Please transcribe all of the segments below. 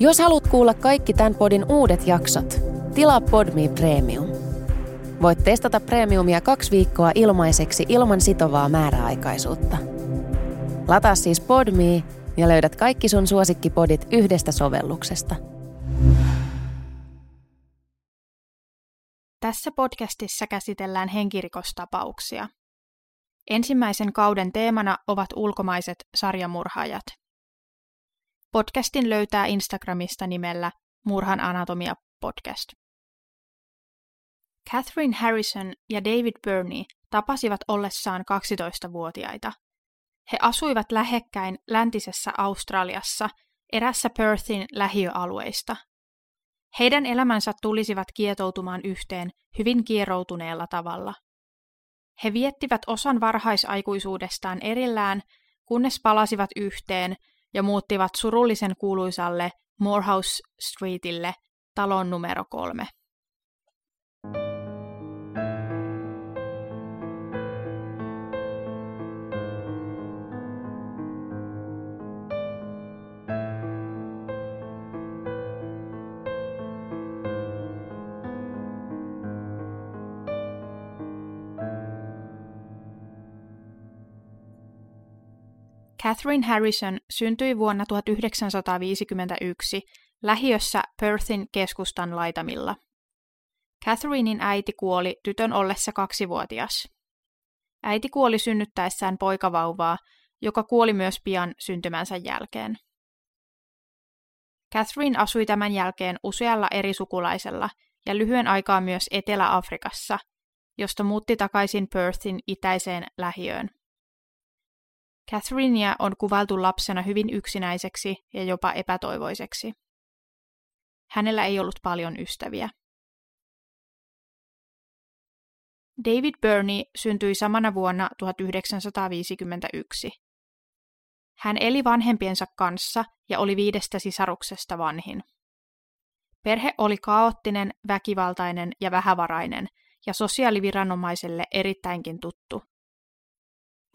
Jos haluat kuulla kaikki tämän podin uudet jaksot, tilaa Podme Premium. Voit testata Premiumia kaksi viikkoa ilmaiseksi ilman sitovaa määräaikaisuutta. Lataa siis Podme ja löydät kaikki sun suosikkipodit yhdestä sovelluksesta. Tässä podcastissa käsitellään henkirikostapauksia. Ensimmäisen kauden teemana ovat ulkomaiset sarjamurhaajat. Podcastin löytää Instagramista nimellä Murhan anatomia podcast. Catherine Harrison ja David Burney tapasivat ollessaan 12-vuotiaita. He asuivat lähekkäin läntisessä Australiassa erässä Perthin lähiöalueista. Heidän elämänsä tulisivat kietoutumaan yhteen hyvin kieroutuneella tavalla. He viettivät osan varhaisaikuisuudestaan erillään, kunnes palasivat yhteen ja muuttivat surullisen kuuluisalle Morehouse Streetille talon numero kolme. Catherine Harrison syntyi vuonna 1951 lähiössä Perthin keskustan laitamilla. Catherinein äiti kuoli tytön ollessa kaksivuotias. Äiti kuoli synnyttäessään poikavauvaa, joka kuoli myös pian syntymänsä jälkeen. Catherine asui tämän jälkeen usealla eri sukulaisella ja lyhyen aikaa myös Etelä-Afrikassa, josta muutti takaisin Perthin itäiseen lähiöön. Catherinea on kuvailtu lapsena hyvin yksinäiseksi ja jopa epätoivoiseksi. Hänellä ei ollut paljon ystäviä. David Burney syntyi samana vuonna 1951. Hän eli vanhempiensa kanssa ja oli viidestä sisaruksesta vanhin. Perhe oli kaoottinen, väkivaltainen ja vähävarainen ja sosiaaliviranomaiselle erittäinkin tuttu.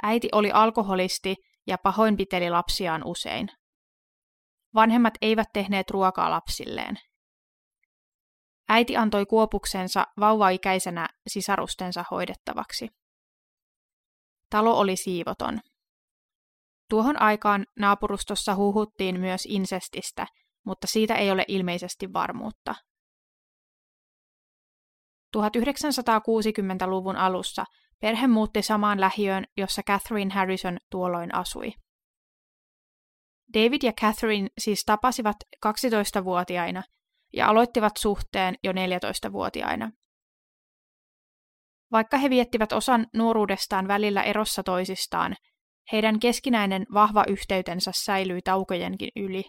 Äiti oli alkoholisti ja pahoinpiteli lapsiaan usein. Vanhemmat eivät tehneet ruokaa lapsilleen. Äiti antoi kuopuksensa vauvaikäisenä sisarustensa hoidettavaksi. Talo oli siivoton. Tuohon aikaan naapurustossa huhuttiin myös insestistä, mutta siitä ei ole ilmeisesti varmuutta. 1960-luvun alussa Perhe muutti samaan lähiöön, jossa Catherine Harrison tuolloin asui. David ja Catherine siis tapasivat 12-vuotiaina ja aloittivat suhteen jo 14-vuotiaina. Vaikka he viettivät osan nuoruudestaan välillä erossa toisistaan, heidän keskinäinen vahva yhteytensä säilyi taukojenkin yli.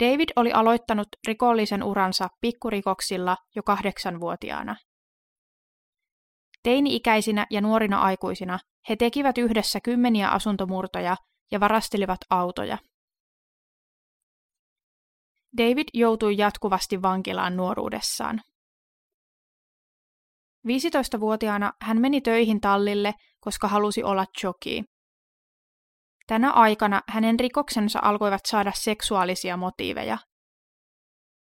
David oli aloittanut rikollisen uransa pikkurikoksilla jo kahdeksanvuotiaana. Teini-ikäisinä ja nuorina aikuisina he tekivät yhdessä kymmeniä asuntomurtoja ja varastelivat autoja. David joutui jatkuvasti vankilaan nuoruudessaan. 15-vuotiaana hän meni töihin tallille, koska halusi olla joki. Tänä aikana hänen rikoksensa alkoivat saada seksuaalisia motiiveja.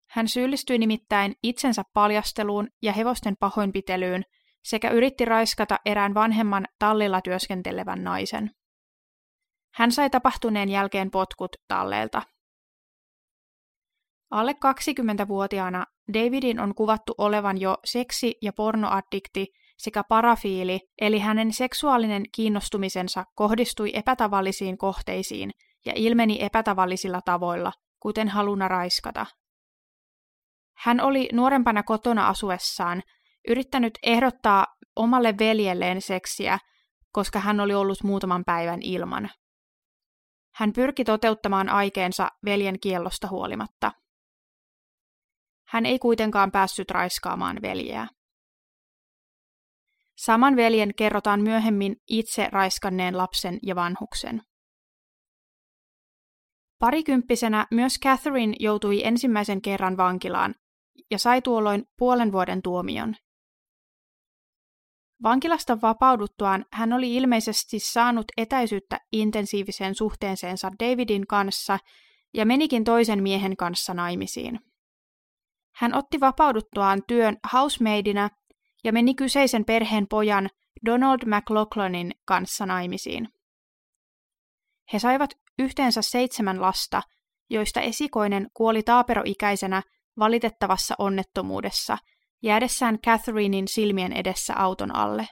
Hän syyllistyi nimittäin itsensä paljasteluun ja hevosten pahoinpitelyyn sekä yritti raiskata erään vanhemman tallilla työskentelevän naisen. Hän sai tapahtuneen jälkeen potkut talleelta. Alle 20-vuotiaana Davidin on kuvattu olevan jo seksi- ja pornoaddikti sekä parafiili, eli hänen seksuaalinen kiinnostumisensa kohdistui epätavallisiin kohteisiin ja ilmeni epätavallisilla tavoilla, kuten haluna raiskata. Hän oli nuorempana kotona asuessaan yrittänyt ehdottaa omalle veljelleen seksiä, koska hän oli ollut muutaman päivän ilman. Hän pyrki toteuttamaan aikeensa veljen kiellosta huolimatta. Hän ei kuitenkaan päässyt raiskaamaan veljeä. Saman veljen kerrotaan myöhemmin itse raiskanneen lapsen ja vanhuksen. Parikymppisenä myös Catherine joutui ensimmäisen kerran vankilaan ja sai tuolloin puolen vuoden tuomion. Vankilasta vapauduttuaan hän oli ilmeisesti saanut etäisyyttä intensiiviseen suhteeseensa Davidin kanssa ja menikin toisen miehen kanssa naimisiin. Hän otti vapauduttuaan työn housemaidina ja meni kyseisen perheen pojan Donald McLaughlinin kanssa naimisiin. He saivat yhteensä seitsemän lasta, joista esikoinen kuoli taaperoikäisenä valitettavassa onnettomuudessa, jäädessään Catherinein silmien edessä auton alle.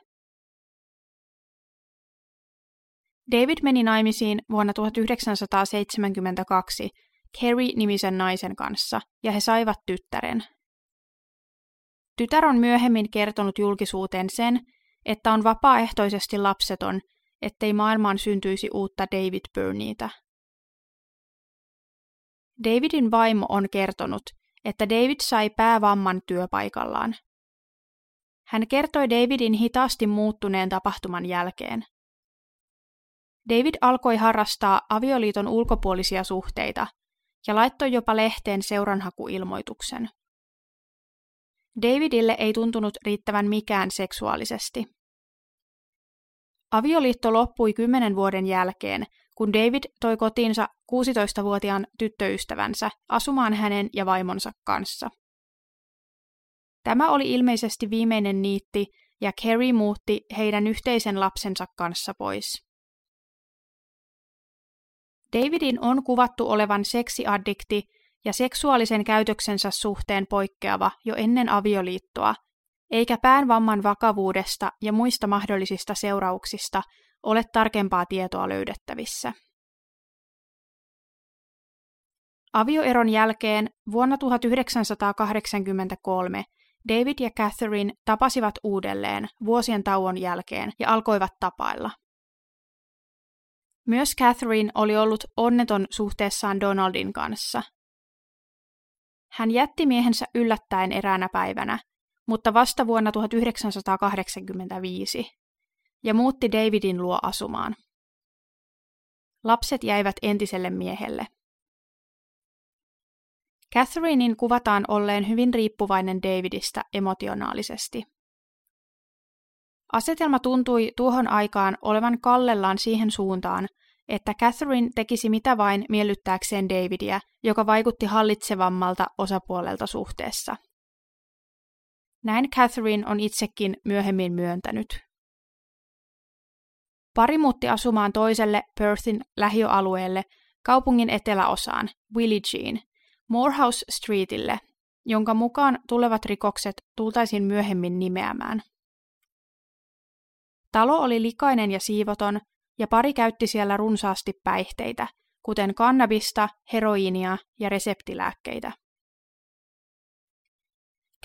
David meni naimisiin vuonna 1972 Carrie-nimisen naisen kanssa, ja he saivat tyttären. Tytär on myöhemmin kertonut julkisuuteen sen, että on vapaaehtoisesti lapseton, ettei maailmaan syntyisi uutta David Burneytä. Davidin vaimo on kertonut, että David sai päävamman työpaikallaan. Hän kertoi Davidin hitaasti muuttuneen tapahtuman jälkeen. David alkoi harrastaa avioliiton ulkopuolisia suhteita ja laittoi jopa lehteen seuranhakuilmoituksen. Davidille ei tuntunut riittävän mikään seksuaalisesti. Avioliitto loppui kymmenen vuoden jälkeen, kun David toi kotiinsa 16-vuotiaan tyttöystävänsä asumaan hänen ja vaimonsa kanssa. Tämä oli ilmeisesti viimeinen niitti, ja Carrie muutti heidän yhteisen lapsensa kanssa pois. Davidin on kuvattu olevan seksiaddikti ja seksuaalisen käytöksensä suhteen poikkeava jo ennen avioliittoa, eikä päänvamman vakavuudesta ja muista mahdollisista seurauksista ole tarkempaa tietoa löydettävissä. Avioeron jälkeen vuonna 1983 David ja Catherine tapasivat uudelleen vuosien tauon jälkeen ja alkoivat tapailla. Myös Catherine oli ollut onneton suhteessaan Donaldin kanssa. Hän jätti miehensä yllättäen eräänä päivänä, mutta vasta vuonna 1985, ja muutti Davidin luo asumaan. Lapset jäivät entiselle miehelle. Catherinein kuvataan olleen hyvin riippuvainen Davidista emotionaalisesti. Asetelma tuntui tuohon aikaan olevan kallellaan siihen suuntaan, että Catherine tekisi mitä vain miellyttääkseen Davidia, joka vaikutti hallitsevammalta osapuolelta suhteessa. Näin Catherine on itsekin myöhemmin myöntänyt. Pari muutti asumaan toiselle Perthin lähiöalueelle kaupungin eteläosaan, Willigeen, Morehouse Streetille, jonka mukaan tulevat rikokset tultaisiin myöhemmin nimeämään. Talo oli likainen ja siivoton, ja pari käytti siellä runsaasti päihteitä, kuten kannabista, heroiinia ja reseptilääkkeitä.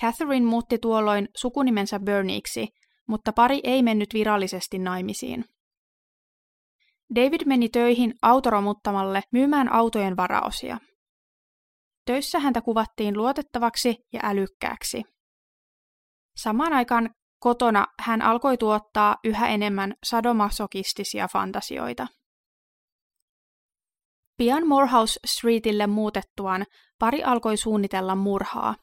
Catherine muutti tuolloin sukunimensä Burniksi, mutta pari ei mennyt virallisesti naimisiin. David meni töihin autoromuttamalle myymään autojen varaosia. Töissä häntä kuvattiin luotettavaksi ja älykkääksi. Samaan aikaan Kotona hän alkoi tuottaa yhä enemmän sadomasokistisia fantasioita. Pian Morehouse Streetille muutettuaan pari alkoi suunnitella murhaa.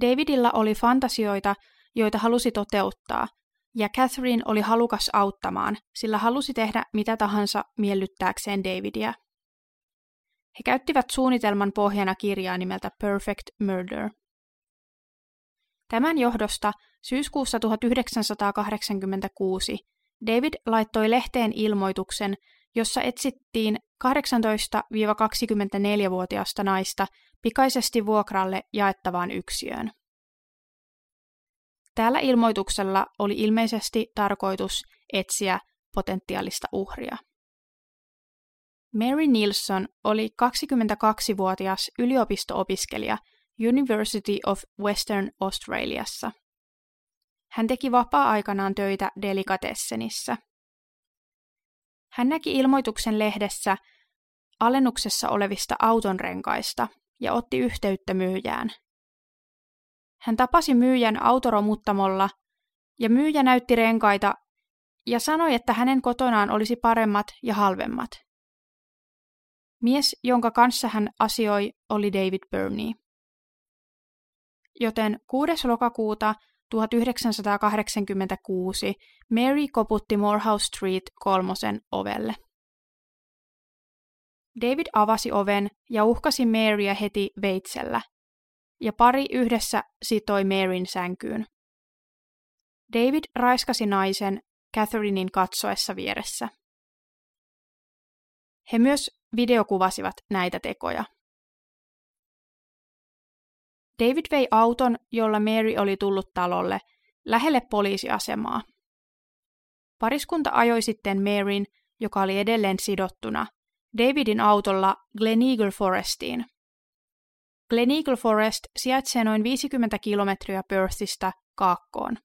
Davidilla oli fantasioita, joita halusi toteuttaa, ja Catherine oli halukas auttamaan, sillä halusi tehdä mitä tahansa miellyttääkseen Davidia. He käyttivät suunnitelman pohjana kirjaa nimeltä Perfect Murder. Tämän johdosta syyskuussa 1986 David laittoi lehteen ilmoituksen, jossa etsittiin 18-24-vuotiaasta naista pikaisesti vuokralle jaettavaan yksiöön. Tällä ilmoituksella oli ilmeisesti tarkoitus etsiä potentiaalista uhria. Mary Nilsson oli 22-vuotias yliopisto-opiskelija University of Western Australiassa. Hän teki vapaa-aikanaan töitä Delicatessenissä. Hän näki ilmoituksen lehdessä alennuksessa olevista autonrenkaista ja otti yhteyttä myyjään. Hän tapasi myyjän autoromuttamolla ja myyjä näytti renkaita ja sanoi, että hänen kotonaan olisi paremmat ja halvemmat. Mies, jonka kanssa hän asioi, oli David Burney joten 6. lokakuuta 1986 Mary koputti Morehouse Street kolmosen ovelle. David avasi oven ja uhkasi Marya heti veitsellä, ja pari yhdessä sitoi Maryn sänkyyn. David raiskasi naisen Catherinein katsoessa vieressä. He myös videokuvasivat näitä tekoja. David vei auton, jolla Mary oli tullut talolle, lähelle poliisiasemaa. Pariskunta ajoi sitten Maryn, joka oli edelleen sidottuna, Davidin autolla Gleneagle Forestiin. Gleneagle Forest sijaitsee noin 50 kilometriä Perthistä kaakkoon.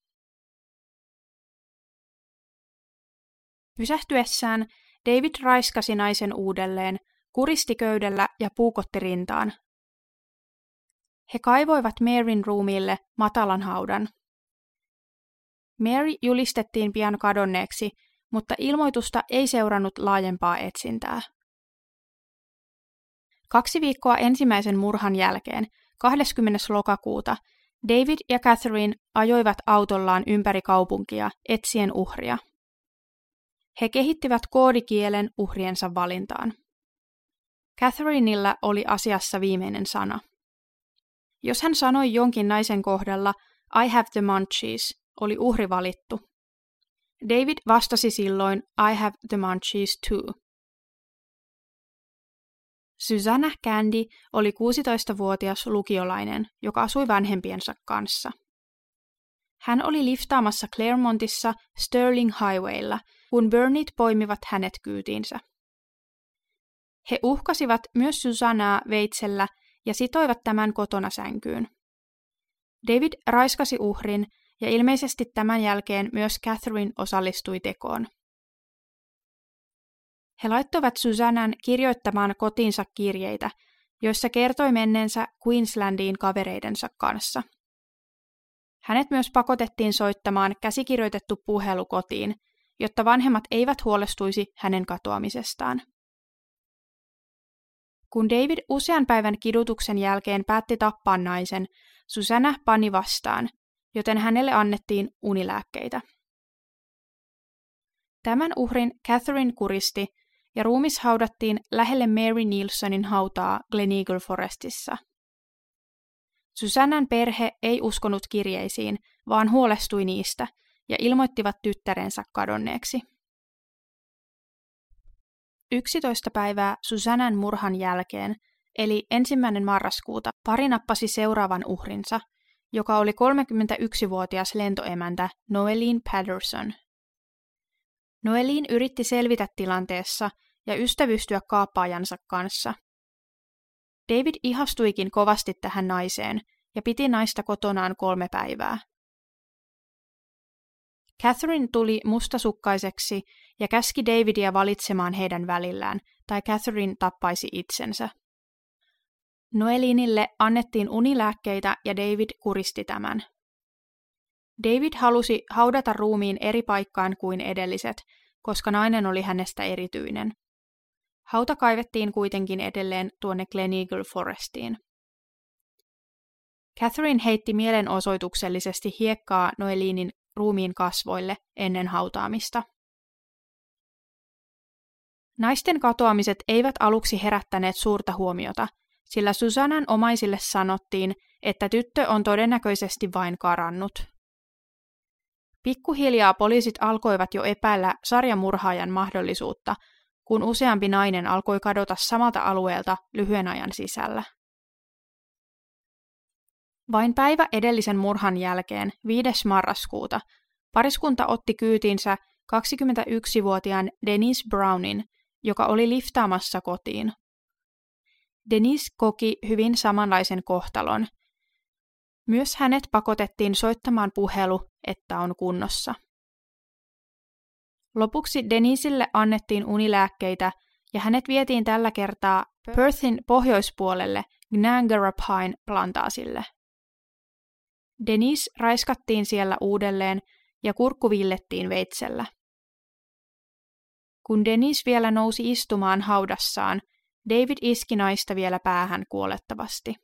Pysähtyessään David raiskasi naisen uudelleen, kuristi köydellä ja puukotti rintaan. He kaivoivat Maryn ruumiille matalan haudan. Mary julistettiin pian kadonneeksi, mutta ilmoitusta ei seurannut laajempaa etsintää. Kaksi viikkoa ensimmäisen murhan jälkeen, 20. lokakuuta, David ja Catherine ajoivat autollaan ympäri kaupunkia etsien uhria. He kehittivät koodikielen uhriensa valintaan. Catherineilla oli asiassa viimeinen sana. Jos hän sanoi jonkin naisen kohdalla I have the munchies, oli uhri valittu. David vastasi silloin I have the munchies too. Susanna Candy oli 16-vuotias lukiolainen, joka asui vanhempiensa kanssa. Hän oli liftaamassa Claremontissa Sterling Highwaylla, kun Burnit poimivat hänet kyytiinsä. He uhkasivat myös Susannaa veitsellä ja sitoivat tämän kotona sänkyyn. David raiskasi uhrin ja ilmeisesti tämän jälkeen myös Catherine osallistui tekoon. He laittoivat Susannan kirjoittamaan kotiinsa kirjeitä, joissa kertoi menneensä Queenslandiin kavereidensa kanssa. Hänet myös pakotettiin soittamaan käsikirjoitettu puhelu kotiin, jotta vanhemmat eivät huolestuisi hänen katoamisestaan. Kun David usean päivän kidutuksen jälkeen päätti tappaa naisen, Susanna pani vastaan, joten hänelle annettiin unilääkkeitä. Tämän uhrin Catherine kuristi ja ruumis haudattiin lähelle Mary Nilssonin hautaa Gleneagle Forestissa. Susannan perhe ei uskonut kirjeisiin, vaan huolestui niistä ja ilmoittivat tyttärensä kadonneeksi. 11 päivää Susannan murhan jälkeen, eli ensimmäinen marraskuuta, pari nappasi seuraavan uhrinsa, joka oli 31-vuotias lentoemäntä Noeline Patterson. Noeline yritti selvitä tilanteessa ja ystävystyä kaappaajansa kanssa. David ihastuikin kovasti tähän naiseen ja piti naista kotonaan kolme päivää. Catherine tuli mustasukkaiseksi ja käski Davidia valitsemaan heidän välillään, tai Catherine tappaisi itsensä. Noelinille annettiin unilääkkeitä ja David kuristi tämän. David halusi haudata ruumiin eri paikkaan kuin edelliset, koska nainen oli hänestä erityinen. Hauta kaivettiin kuitenkin edelleen tuonne Gleneagle Forestiin. Catherine heitti mielenosoituksellisesti hiekkaa Noelinin ruumiin kasvoille ennen hautaamista. Naisten katoamiset eivät aluksi herättäneet suurta huomiota, sillä Susanan omaisille sanottiin, että tyttö on todennäköisesti vain karannut. Pikkuhiljaa poliisit alkoivat jo epäillä sarjamurhaajan mahdollisuutta, kun useampi nainen alkoi kadota samalta alueelta lyhyen ajan sisällä. Vain päivä edellisen murhan jälkeen, 5. marraskuuta, pariskunta otti kyytinsä 21-vuotiaan Denise Brownin, joka oli liftaamassa kotiin. Denise koki hyvin samanlaisen kohtalon. Myös hänet pakotettiin soittamaan puhelu, että on kunnossa. Lopuksi Denisille annettiin unilääkkeitä ja hänet vietiin tällä kertaa Perthin pohjoispuolelle Gnangarapain plantaasille. Denis raiskattiin siellä uudelleen ja kurkku villettiin veitsellä. Kun Denis vielä nousi istumaan haudassaan, David iski naista vielä päähän kuolettavasti.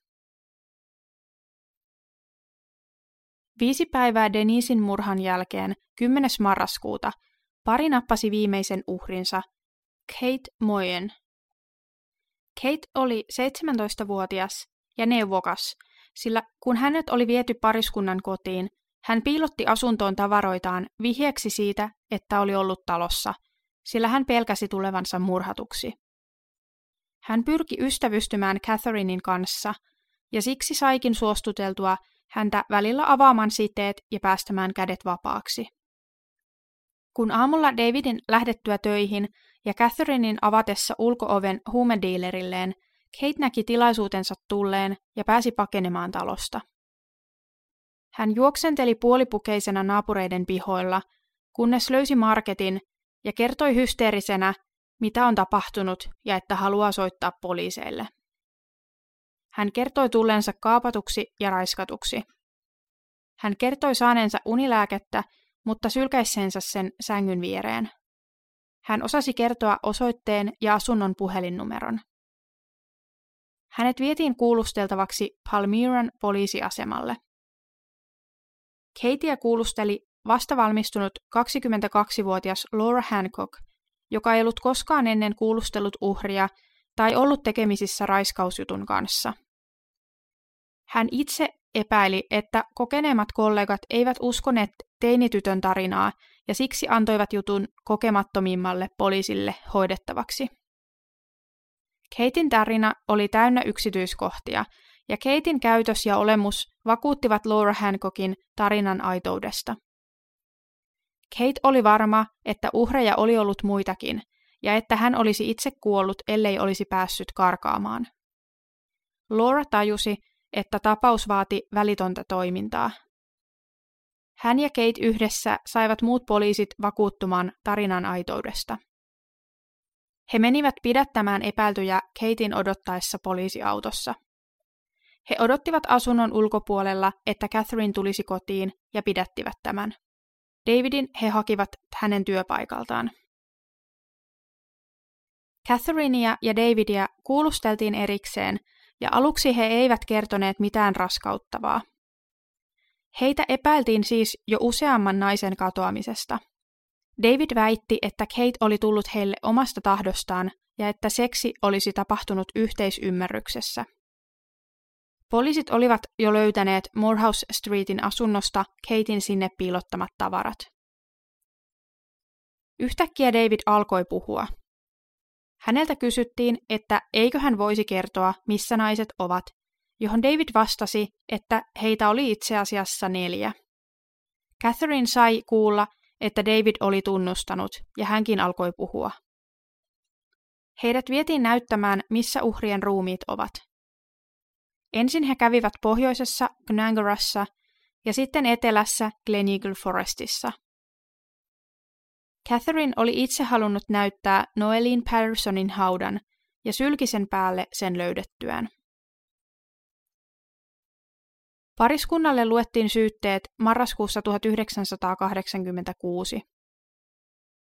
Viisi päivää Denisin murhan jälkeen, 10. marraskuuta, pari nappasi viimeisen uhrinsa, Kate Moyen. Kate oli 17-vuotias ja neuvokas, sillä kun hänet oli viety pariskunnan kotiin, hän piilotti asuntoon tavaroitaan vihjeeksi siitä, että oli ollut talossa, sillä hän pelkäsi tulevansa murhatuksi. Hän pyrki ystävystymään Catherinein kanssa, ja siksi saikin suostuteltua häntä välillä avaamaan siteet ja päästämään kädet vapaaksi. Kun aamulla Davidin lähdettyä töihin ja Catherinein avatessa ulkooven huumedealerilleen, Kate näki tilaisuutensa tulleen ja pääsi pakenemaan talosta. Hän juoksenteli puolipukeisena naapureiden pihoilla, kunnes löysi marketin ja kertoi hysteerisenä, mitä on tapahtunut ja että haluaa soittaa poliiseille. Hän kertoi tulleensa kaapatuksi ja raiskatuksi. Hän kertoi saaneensa unilääkettä, mutta sylkäisseensä sen sängyn viereen. Hän osasi kertoa osoitteen ja asunnon puhelinnumeron. Hänet vietiin kuulusteltavaksi Palmyran poliisiasemalle. Katia kuulusteli vastavalmistunut 22-vuotias Laura Hancock, joka ei ollut koskaan ennen kuulustellut uhria tai ollut tekemisissä raiskausjutun kanssa. Hän itse epäili, että kokeneemmat kollegat eivät uskoneet teinitytön tarinaa ja siksi antoivat jutun kokemattomimmalle poliisille hoidettavaksi. Keitin tarina oli täynnä yksityiskohtia, ja Keitin käytös ja olemus vakuuttivat Laura Hancockin tarinan aitoudesta. Kate oli varma, että uhreja oli ollut muitakin, ja että hän olisi itse kuollut, ellei olisi päässyt karkaamaan. Laura tajusi, että tapaus vaati välitonta toimintaa. Hän ja Kate yhdessä saivat muut poliisit vakuuttumaan tarinan aitoudesta. He menivät pidättämään epäiltyjä Katein odottaessa poliisiautossa. He odottivat asunnon ulkopuolella, että Catherine tulisi kotiin ja pidättivät tämän. Davidin he hakivat hänen työpaikaltaan. Catherinea ja Davidia kuulusteltiin erikseen, ja aluksi he eivät kertoneet mitään raskauttavaa. Heitä epäiltiin siis jo useamman naisen katoamisesta. David väitti, että Kate oli tullut heille omasta tahdostaan ja että seksi olisi tapahtunut yhteisymmärryksessä. Poliisit olivat jo löytäneet Morehouse Streetin asunnosta Katein sinne piilottamat tavarat. Yhtäkkiä David alkoi puhua. Häneltä kysyttiin, että eikö hän voisi kertoa, missä naiset ovat, johon David vastasi, että heitä oli itse asiassa neljä. Catherine sai kuulla, että David oli tunnustanut, ja hänkin alkoi puhua. Heidät vietiin näyttämään, missä uhrien ruumiit ovat. Ensin he kävivät pohjoisessa Gnangorassa ja sitten etelässä Gleneagle Forestissa. Catherine oli itse halunnut näyttää Noelin Pattersonin haudan ja sylkisen päälle sen löydettyään. Pariskunnalle luettiin syytteet marraskuussa 1986.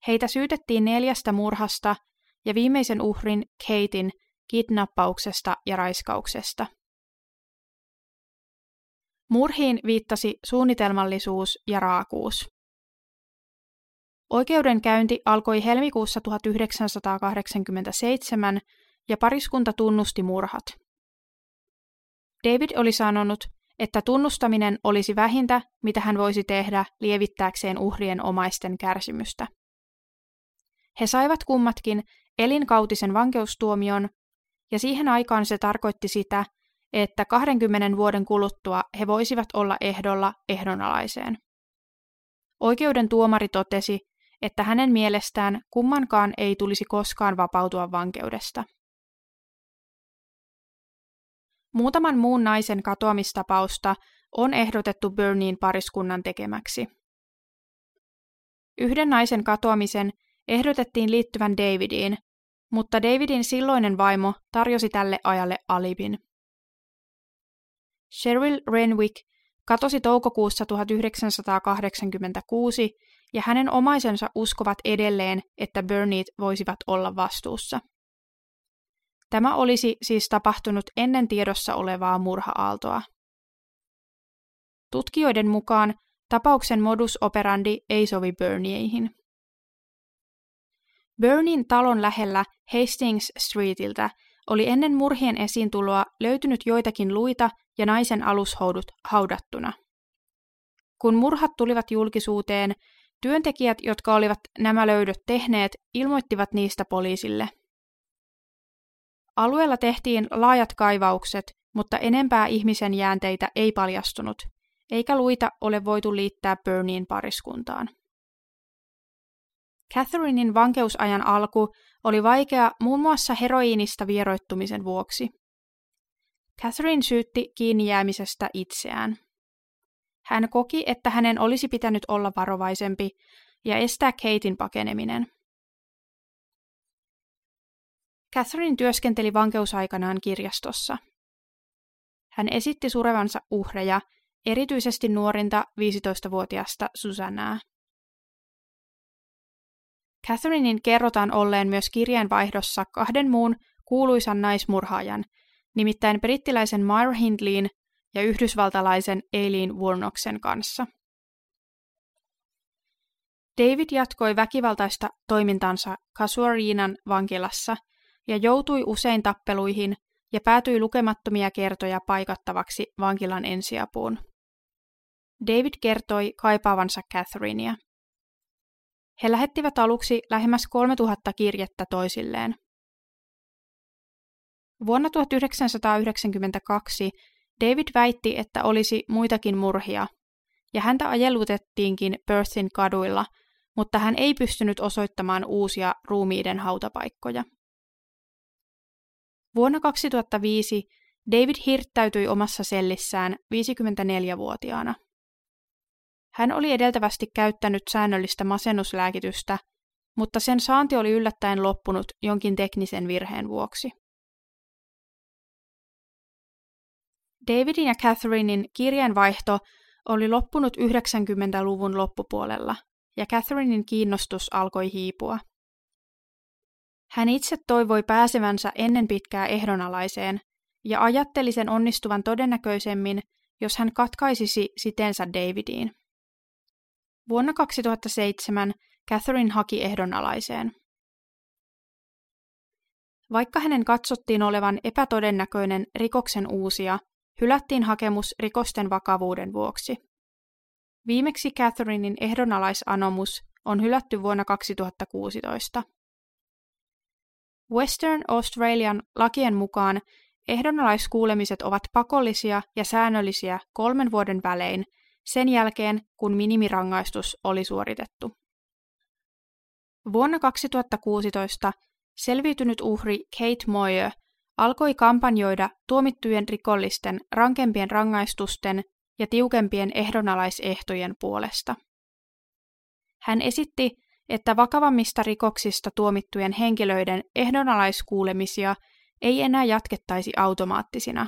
Heitä syytettiin neljästä murhasta ja viimeisen uhrin Katein kidnappauksesta ja raiskauksesta. Murhiin viittasi suunnitelmallisuus ja raakuus. Oikeudenkäynti alkoi helmikuussa 1987 ja pariskunta tunnusti murhat. David oli sanonut, että tunnustaminen olisi vähintä, mitä hän voisi tehdä lievittääkseen uhrien omaisten kärsimystä. He saivat kummatkin elinkautisen vankeustuomion, ja siihen aikaan se tarkoitti sitä, että 20 vuoden kuluttua he voisivat olla ehdolla ehdonalaiseen. Oikeuden tuomari totesi, että hänen mielestään kummankaan ei tulisi koskaan vapautua vankeudesta. Muutaman muun naisen katoamistapausta on ehdotettu Burniin pariskunnan tekemäksi. Yhden naisen katoamisen ehdotettiin liittyvän Davidiin, mutta Davidin silloinen vaimo tarjosi tälle ajalle alibin. Cheryl Renwick katosi toukokuussa 1986 ja hänen omaisensa uskovat edelleen, että Burnit voisivat olla vastuussa. Tämä olisi siis tapahtunut ennen tiedossa olevaa murha-aaltoa. Tutkijoiden mukaan tapauksen modus operandi ei sovi Burnieihin. Burnin talon lähellä Hastings Streetiltä oli ennen murhien esiintuloa löytynyt joitakin luita ja naisen alushoudut haudattuna. Kun murhat tulivat julkisuuteen, työntekijät, jotka olivat nämä löydöt tehneet, ilmoittivat niistä poliisille. Alueella tehtiin laajat kaivaukset, mutta enempää ihmisen jäänteitä ei paljastunut, eikä luita ole voitu liittää Burnien pariskuntaan. Catherinein vankeusajan alku oli vaikea muun muassa heroiinista vieroittumisen vuoksi. Catherine syytti kiinni jäämisestä itseään. Hän koki, että hänen olisi pitänyt olla varovaisempi ja estää Katein pakeneminen. Catherine työskenteli vankeusaikanaan kirjastossa. Hän esitti surevansa uhreja, erityisesti nuorinta 15-vuotiasta Susannaa. Catherinein kerrotaan olleen myös kirjeenvaihdossa kahden muun kuuluisan naismurhaajan, nimittäin brittiläisen Myra Hindleyin ja yhdysvaltalaisen Eileen Warnocksen kanssa. David jatkoi väkivaltaista toimintansa Kasuariinan vankilassa ja joutui usein tappeluihin ja päätyi lukemattomia kertoja paikattavaksi vankilan ensiapuun. David kertoi kaipaavansa Catherinea. He lähettivät aluksi lähemmäs 3000 kirjettä toisilleen. Vuonna 1992 David väitti, että olisi muitakin murhia, ja häntä ajelutettiinkin Perthin kaduilla, mutta hän ei pystynyt osoittamaan uusia ruumiiden hautapaikkoja. Vuonna 2005 David hirttäytyi omassa sellissään 54-vuotiaana. Hän oli edeltävästi käyttänyt säännöllistä masennuslääkitystä, mutta sen saanti oli yllättäen loppunut jonkin teknisen virheen vuoksi. Davidin ja Catherinein kirjeenvaihto oli loppunut 90-luvun loppupuolella, ja Catherinein kiinnostus alkoi hiipua. Hän itse toivoi pääsevänsä ennen pitkää ehdonalaiseen, ja ajatteli sen onnistuvan todennäköisemmin, jos hän katkaisisi sitensä Davidiin. Vuonna 2007 Catherine haki ehdonalaiseen. Vaikka hänen katsottiin olevan epätodennäköinen rikoksen uusia, hylättiin hakemus rikosten vakavuuden vuoksi. Viimeksi Catherinein ehdonalaisanomus on hylätty vuonna 2016. Western Australian lakien mukaan ehdonalaiskuulemiset ovat pakollisia ja säännöllisiä kolmen vuoden välein sen jälkeen, kun minimirangaistus oli suoritettu. Vuonna 2016 selviytynyt uhri Kate Moyer alkoi kampanjoida tuomittujen rikollisten rankempien rangaistusten ja tiukempien ehdonalaisehtojen puolesta. Hän esitti, että vakavammista rikoksista tuomittujen henkilöiden ehdonalaiskuulemisia ei enää jatkettaisi automaattisina.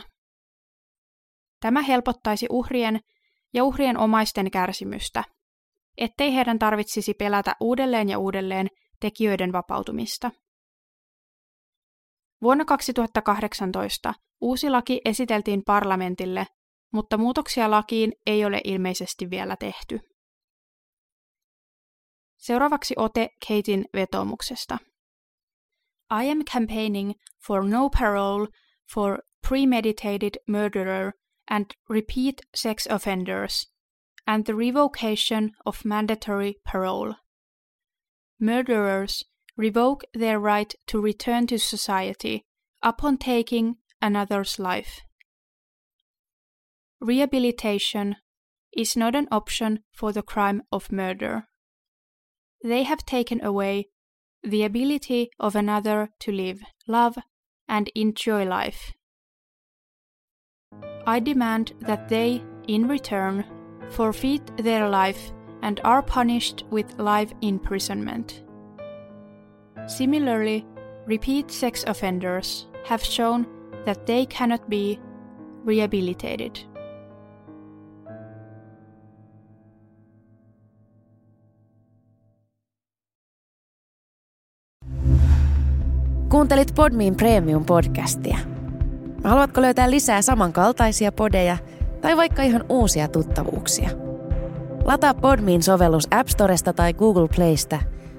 Tämä helpottaisi uhrien ja uhrien omaisten kärsimystä, ettei heidän tarvitsisi pelätä uudelleen ja uudelleen tekijöiden vapautumista. Vuonna 2018 uusi laki esiteltiin parlamentille, mutta muutoksia lakiin ei ole ilmeisesti vielä tehty. Seuraavaksi ote Katein vetoomuksesta. I am campaigning for no parole for premeditated murderer and repeat sex offenders, and the revocation of mandatory parole. Murderers revoke their right to return to society upon taking another's life. Rehabilitation is not an option for the crime of murder. They have taken away the ability of another to live, love, and enjoy life. I demand that they, in return, forfeit their life and are punished with life imprisonment. Similarly, repeat sex offenders have shown that they cannot be rehabilitated. Kuuntelit Podmin Premium-podcastia. Haluatko löytää lisää samankaltaisia podeja tai vaikka ihan uusia tuttavuuksia? Lataa Podmin sovellus App Storesta tai Google Playsta –